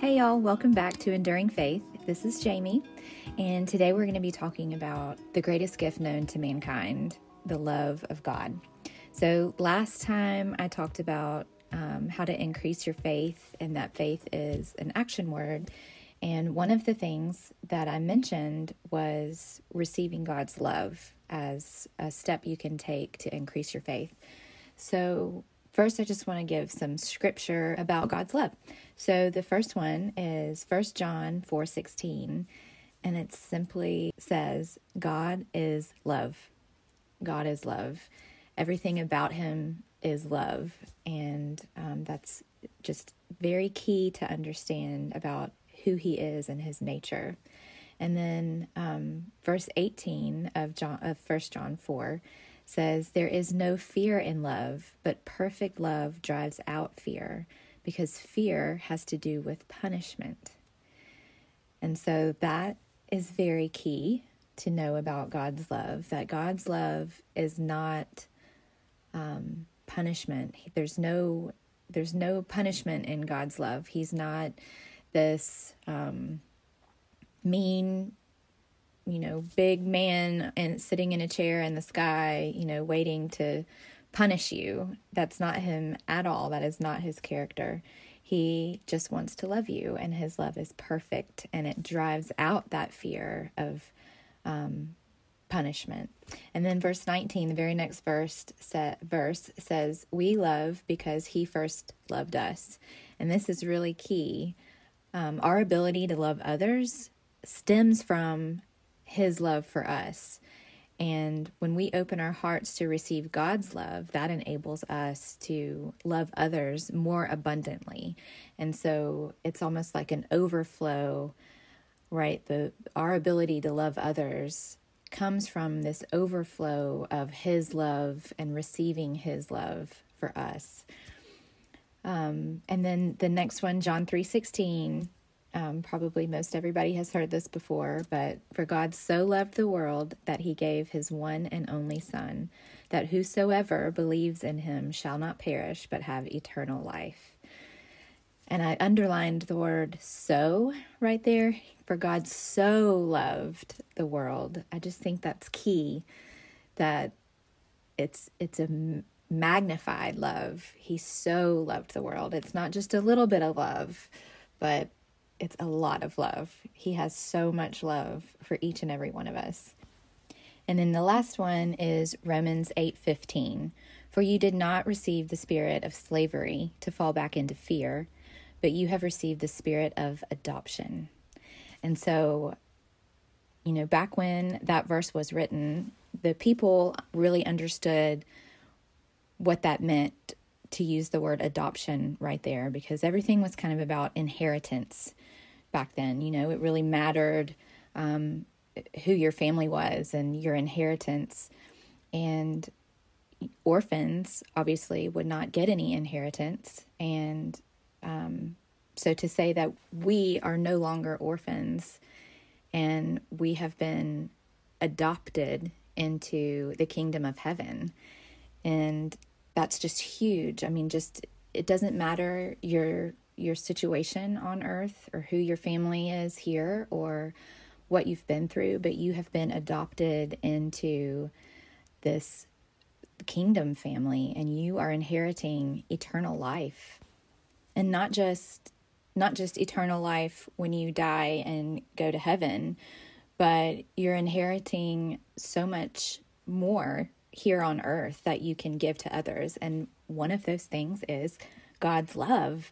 Hey, y'all, welcome back to Enduring Faith. This is Jamie, and today we're going to be talking about the greatest gift known to mankind the love of God. So, last time I talked about um, how to increase your faith, and that faith is an action word. And one of the things that I mentioned was receiving God's love as a step you can take to increase your faith. So, First, I just want to give some scripture about God's love. So the first one is 1 John 4:16, and it simply says, God is love. God is love. Everything about him is love, and um, that's just very key to understand about who he is and his nature. And then um, verse 18 of John of 1 John 4 says, There is no fear in love, but perfect love drives out fear because fear has to do with punishment. And so that is very key to know about God's love that God's love is not um, punishment. There's no there's no punishment in God's love. He's not this um, mean you know, big man and sitting in a chair in the sky, you know, waiting to punish you. That's not him at all. That is not his character. He just wants to love you, and his love is perfect, and it drives out that fear of um, punishment. And then verse 19, the very next verse, set, verse says, We love because he first loved us. And this is really key. Um, our ability to love others stems from his love for us. And when we open our hearts to receive God's love, that enables us to love others more abundantly. And so it's almost like an overflow, right? The our ability to love others comes from this overflow of his love and receiving his love for us. Um, and then the next one, John 3:16, um, probably most everybody has heard this before, but for God so loved the world that he gave his one and only Son, that whosoever believes in him shall not perish but have eternal life. And I underlined the word so right there. For God so loved the world. I just think that's key that it's it's a magnified love. He so loved the world. It's not just a little bit of love, but it's a lot of love. He has so much love for each and every one of us. And then the last one is Romans 8:15. For you did not receive the spirit of slavery to fall back into fear, but you have received the spirit of adoption. And so, you know, back when that verse was written, the people really understood what that meant to use the word adoption right there because everything was kind of about inheritance back then. You know, it really mattered um, who your family was and your inheritance. And orphans obviously would not get any inheritance. And um, so to say that we are no longer orphans and we have been adopted into the kingdom of heaven. And that's just huge. I mean, just it doesn't matter your your situation on earth or who your family is here or what you've been through, but you have been adopted into this kingdom family and you are inheriting eternal life. And not just not just eternal life when you die and go to heaven, but you're inheriting so much more here on earth that you can give to others. And one of those things is God's love.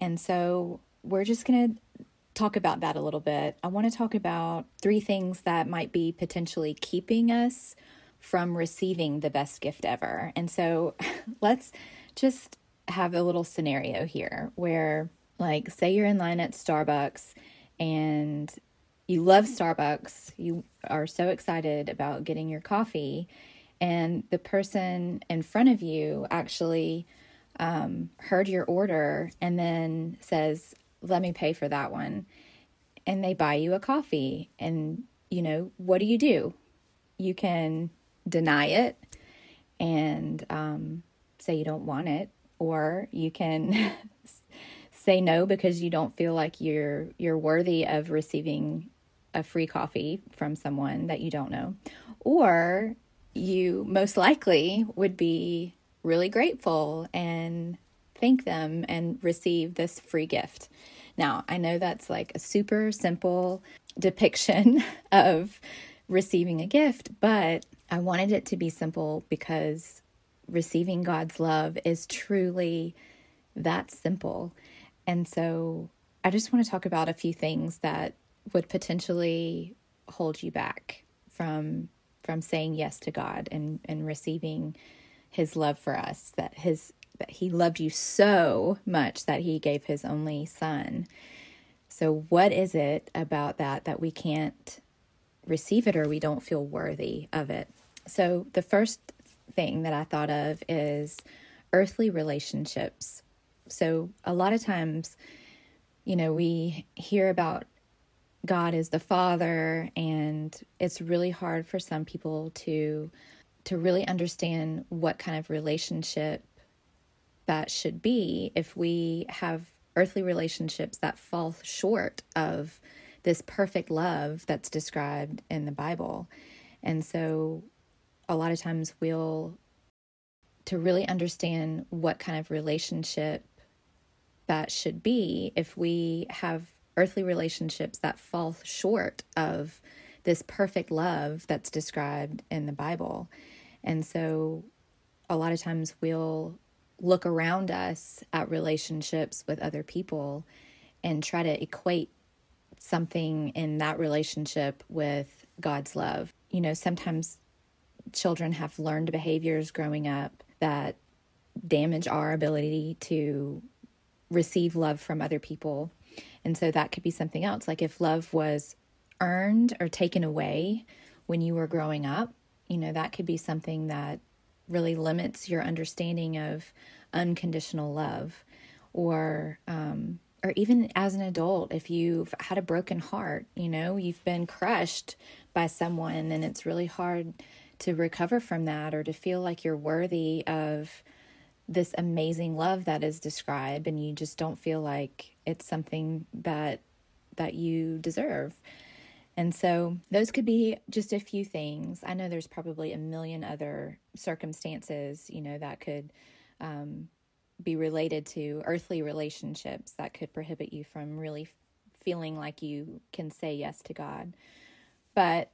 And so we're just going to talk about that a little bit. I want to talk about three things that might be potentially keeping us from receiving the best gift ever. And so let's just have a little scenario here where, like, say you're in line at Starbucks and you love Starbucks, you are so excited about getting your coffee, and the person in front of you actually um, heard your order and then says, let me pay for that one. And they buy you a coffee. And, you know, what do you do? You can deny it and um, say you don't want it, or you can say no because you don't feel like you're you're worthy of receiving a free coffee from someone that you don't know or you most likely would be really grateful and thank them and receive this free gift. Now, I know that's like a super simple depiction of receiving a gift, but I wanted it to be simple because receiving God's love is truly that simple. And so I just want to talk about a few things that would potentially hold you back from from saying yes to God and and receiving his love for us that his that he loved you so much that he gave his only son. So what is it about that that we can't receive it or we don't feel worthy of it? So the first thing that I thought of is earthly relationships. So a lot of times, you know, we hear about God as the Father, and it's really hard for some people to to really understand what kind of relationship that should be if we have earthly relationships that fall short of this perfect love that's described in the Bible. And so a lot of times we'll to really understand what kind of relationship that should be if we have earthly relationships that fall short of this perfect love that's described in the Bible. And so a lot of times we'll look around us at relationships with other people and try to equate something in that relationship with God's love. You know, sometimes children have learned behaviors growing up that damage our ability to receive love from other people and so that could be something else. Like if love was earned or taken away when you were growing up, you know, that could be something that really limits your understanding of unconditional love. Or, um, or even as an adult, if you've had a broken heart, you know, you've been crushed by someone and it's really hard to recover from that or to feel like you're worthy of this amazing love that is described and you just don't feel like it's something that that you deserve. And so those could be just a few things. I know there's probably a million other circumstances, you know, that could um, be related to earthly relationships that could prohibit you from really feeling like you can say yes to God. But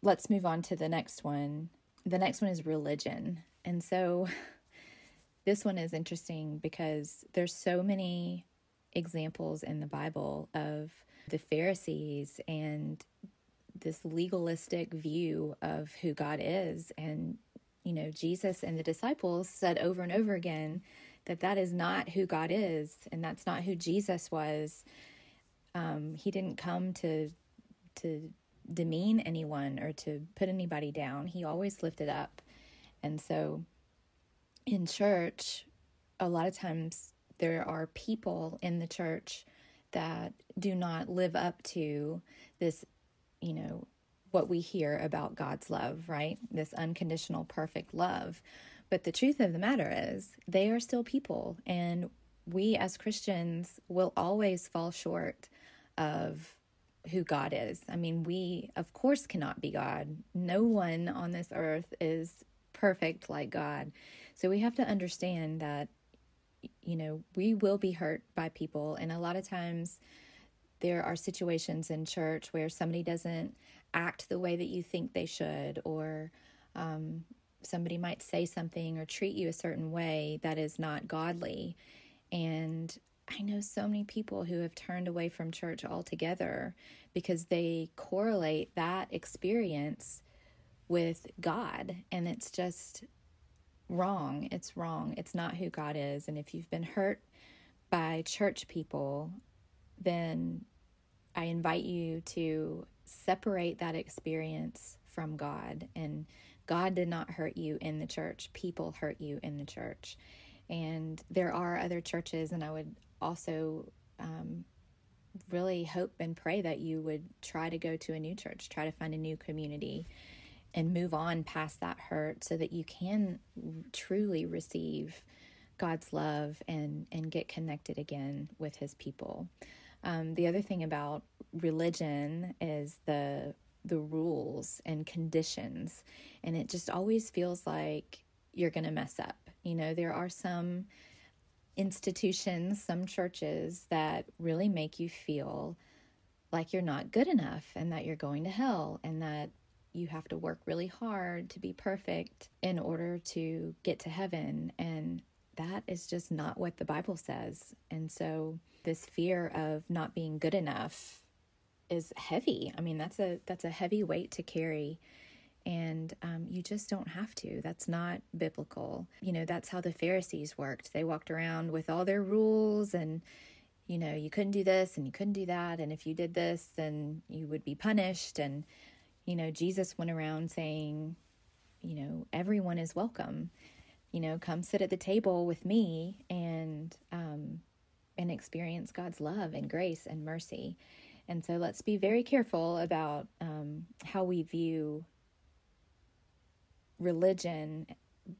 let's move on to the next one. The next one is religion. And so this one is interesting because there's so many examples in the Bible of the Pharisees and this legalistic view of who God is. And you know Jesus and the disciples said over and over again that that is not who God is and that's not who Jesus was. Um, he didn't come to to demean anyone or to put anybody down. He always lifted up. And so in church, a lot of times there are people in the church that do not live up to this, you know, what we hear about God's love, right? This unconditional, perfect love. But the truth of the matter is, they are still people, and we as Christians will always fall short of who God is. I mean, we, of course, cannot be God. No one on this earth is perfect like God. So we have to understand that, you know, we will be hurt by people. And a lot of times there are situations in church where somebody doesn't act the way that you think they should, or um, somebody might say something or treat you a certain way that is not godly. And I know so many people who have turned away from church altogether because they correlate that experience with God. And it's just wrong. It's wrong. It's not who God is. And if you've been hurt by church people, then I invite you to separate that experience from God. And God did not hurt you in the church, people hurt you in the church. And there are other churches, and I would also um, really hope and pray that you would try to go to a new church, try to find a new community and move on past that hurt so that you can truly receive God's love and and get connected again with His people. Um, the other thing about religion is the the rules and conditions, and it just always feels like you're going to mess up. You know, there are some institutions, some churches that really make you feel like you're not good enough and that you're going to hell and that you have to work really hard to be perfect in order to get to heaven. And that is just not what the Bible says. And so this fear of not being good enough is heavy. I mean, that's a that's a heavy weight to carry. And um, you just don't have to. That's not biblical. You know, that's how the Pharisees worked. They walked around with all their rules and, you know, you couldn't do this and you couldn't do that. And if you did this, then you would be punished. And, you know, Jesus went around saying, you know, everyone is welcome you know, come sit at the table with me and um, and experience God's love and grace and mercy. And so let's be very careful about um, how we view religion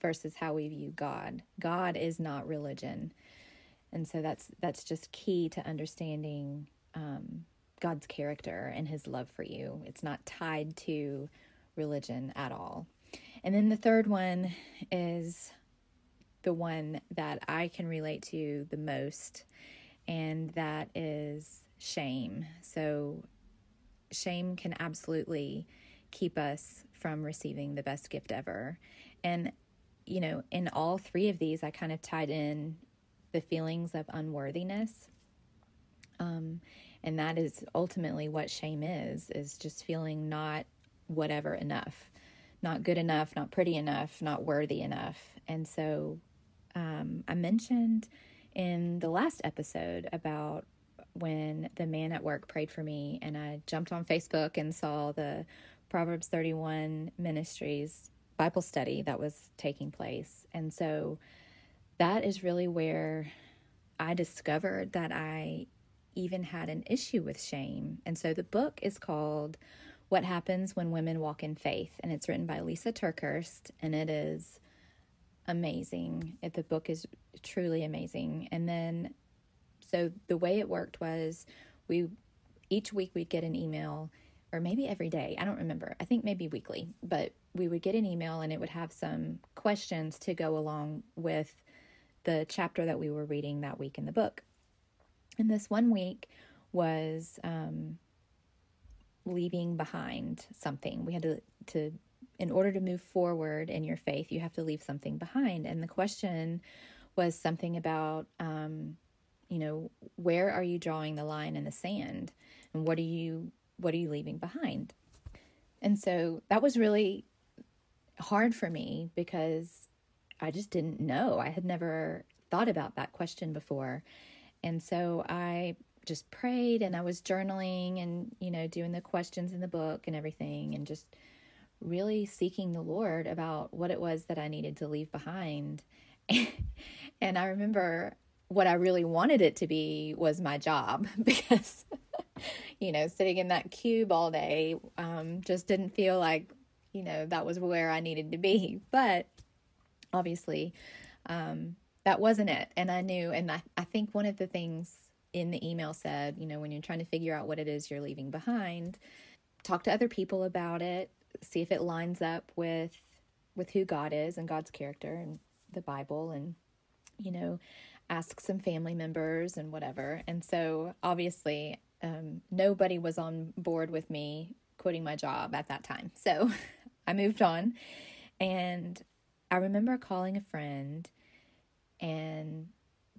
versus how we view God. God is not religion, and so that's that's just key to understanding um, God's character and His love for you. It's not tied to religion at all. And then the third one is the one that I can relate to the most, and that is shame. So, shame can absolutely keep us from receiving the best gift ever. And, you know, in all three of these, I kind of tied in the feelings of unworthiness. Um, and that is ultimately what shame is, is just feeling not whatever enough, not good enough, not pretty enough, not worthy enough. And so um, I mentioned in the last episode about when the man at work prayed for me, and I jumped on Facebook and saw the Proverbs 31 Ministries Bible study that was taking place. And so that is really where I discovered that I even had an issue with shame. And so the book is called What Happens When Women Walk in Faith, and it's written by Lisa TerKeurst, and it is amazing. The book is truly amazing. And then, so the way it worked was we each week we'd get an email, or maybe every day. I don't remember. I think maybe weekly, but we would get an email and it would have some questions to go along with the chapter that we were reading that week in the book. And this one week was um, leaving behind something. We had to to in order to move forward in your faith, you have to leave something behind. And the question was something about, um, you know, where are you drawing the line in the sand, and what are you what are you leaving behind? And so that was really hard for me because I just didn't know. I had never thought about that question before. And so I just prayed and I was journaling and, you know, doing the questions in the book and everything and just really seeking the Lord about what it was that I needed to leave behind. and I remember what I really wanted it to be was my job because, you know, sitting in that cube all day um, just didn't feel like, you know, that was where I needed to be. But obviously, um, that wasn't it. And I knew, and I, I think one of the things in the email said, you know, when you're trying to figure out what it is you're leaving behind, talk to other people about it see if it lines up with with who God is and God's character and the Bible and you know ask some family members and whatever. And so obviously um, nobody was on board with me quitting my job at that time. So I moved on. And I remember calling a friend and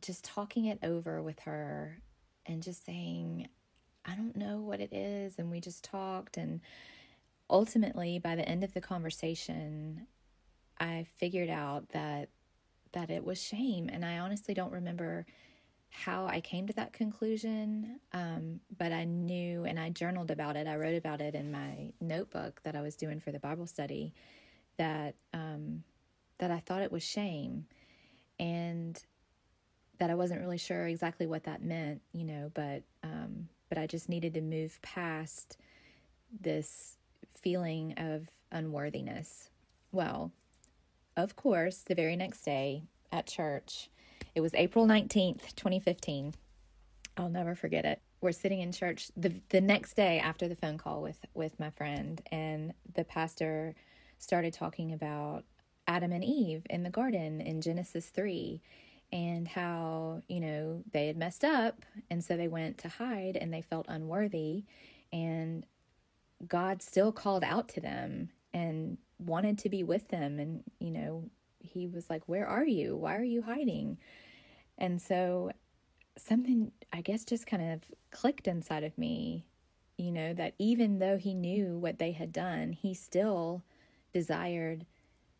just talking it over with her and just saying I don't know what it is and we just talked and ultimately, by the end of the conversation, I figured out that that it was shame, and I honestly don't remember how I came to that conclusion. Um, but I knew, and I journaled about it. I wrote about it in my notebook that I was doing for the Bible study. That um, that I thought it was shame, and that I wasn't really sure exactly what that meant, you know. But um, but I just needed to move past this feeling of unworthiness. Well, of course, the very next day at church, It was April 19th, 2015. I'll never forget it. We're sitting in church the the next day after the phone call with with my friend and the pastor started talking about Adam and Eve in the garden in Genesis 3 and how, you know, they had messed up and so they went to hide and they felt unworthy and God still called out to them and wanted to be with them and, you know, he was like, "Where are you? Why are you hiding?" And so something I guess just kind of clicked inside of me, you know, that even though he knew what they had done, he still desired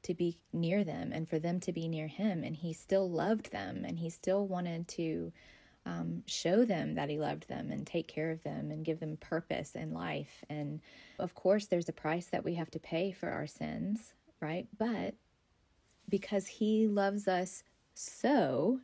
to be near them and for them to be near him. And he still loved them and he still wanted to um, show them that he loved them and take care of them and give them purpose in life. And of course, there's a price that we have to pay for our sins, right? But because he loves us so,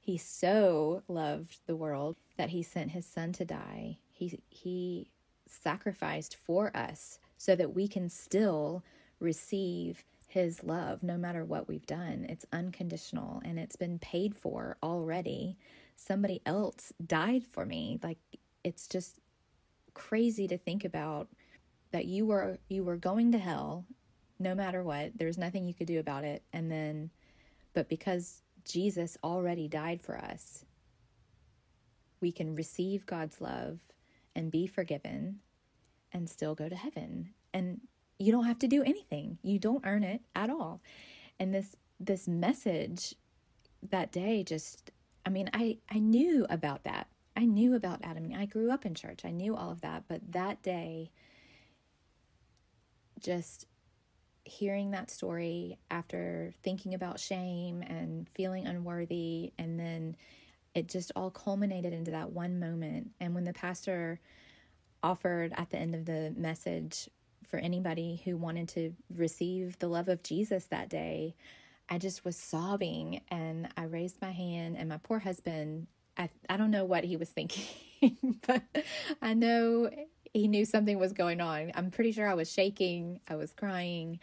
he so loved the world that he sent his son to die. He he sacrificed for us so that we can still receive his love no matter what we've done. It's unconditional and it's been paid for already. Somebody else died for me. Like it's just crazy to think about that you were you were going to hell no matter what. There's nothing you could do about it. And then but because Jesus already died for us, we can receive God's love and be forgiven and still go to heaven. And you don't have to do anything. You don't earn it at all. And this this message that day just I mean, I I knew about that. I knew about Adam. I grew up in church. I knew all of that, but that day just hearing that story after thinking about shame and feeling unworthy and then it just all culminated into that one moment and when the pastor offered at the end of the message for anybody who wanted to receive the love of Jesus that day I just was sobbing and I raised my hand and my poor husband I I don't know what he was thinking but I know he knew something was going on. I'm pretty sure I was shaking, I was crying.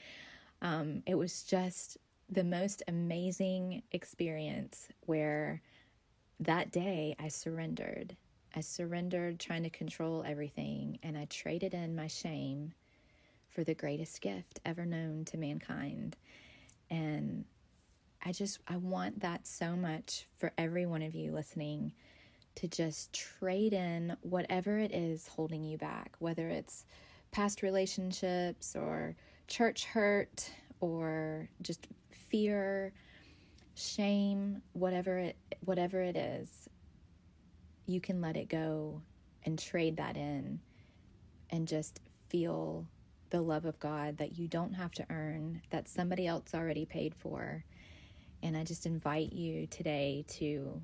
Um, it was just the most amazing experience where that day I surrendered. I surrendered trying to control everything and I traded in my shame for the greatest gift ever known to mankind. And I just, I want that so much for every one of you listening to just trade in whatever it is holding you back, whether it's past relationships or church hurt or just fear, shame, whatever it whatever it is. You can let it go and trade that in and just feel the love of God that you don't have to earn, that somebody else already paid for. And I just invite you today to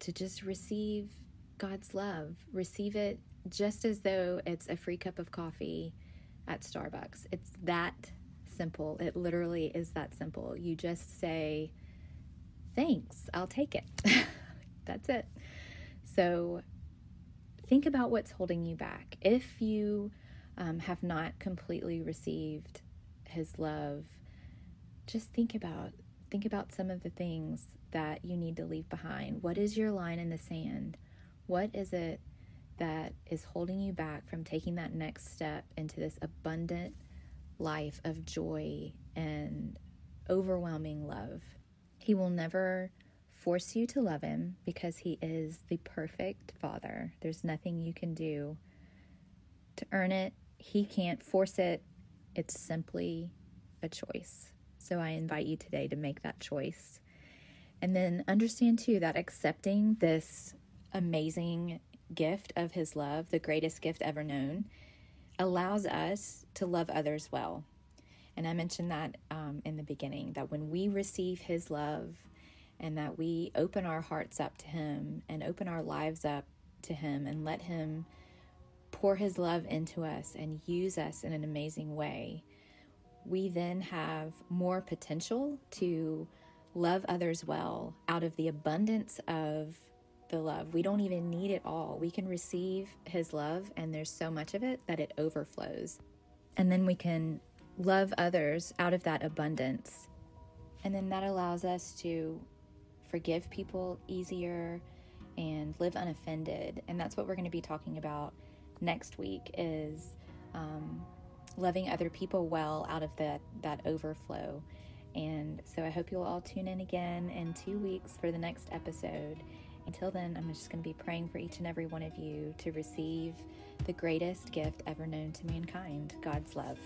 to just receive God's love. Receive it just as though it's a free cup of coffee at Starbucks. It's that simple. It literally is that simple. You just say, Thanks, I'll take it. That's it. So think about what's holding you back. If you um, have not completely received His love, just think about think about some of the things that you need to leave behind. What is your line in the sand? What is it that is holding you back from taking that next step into this abundant life of joy and overwhelming love? He will never force you to love him because he is the perfect father. There's nothing you can do to earn it. He can't force it. It's simply a choice. So I invite you today to make that choice. And then understand too that accepting this amazing gift of His love, the greatest gift ever known, allows us to love others well. And I mentioned that um, in the beginning that when we receive His love and that we open our hearts up to Him and open our lives up to Him and let Him pour His love into us and use us in an amazing way, we then have more potential to love others well out of the abundance of the love. We don't even need it all. We can receive His love, and there's so much of it that it overflows. And then we can love others out of that abundance. And then that allows us to forgive people easier and live unoffended. And that's what we're going to be talking about next week is um, loving other people well out of that, that overflow. And so I hope you'll all tune in again in two weeks for the next episode. Until then, I'm just going to be praying for each and every one of you to receive the greatest gift ever known to mankind God's love.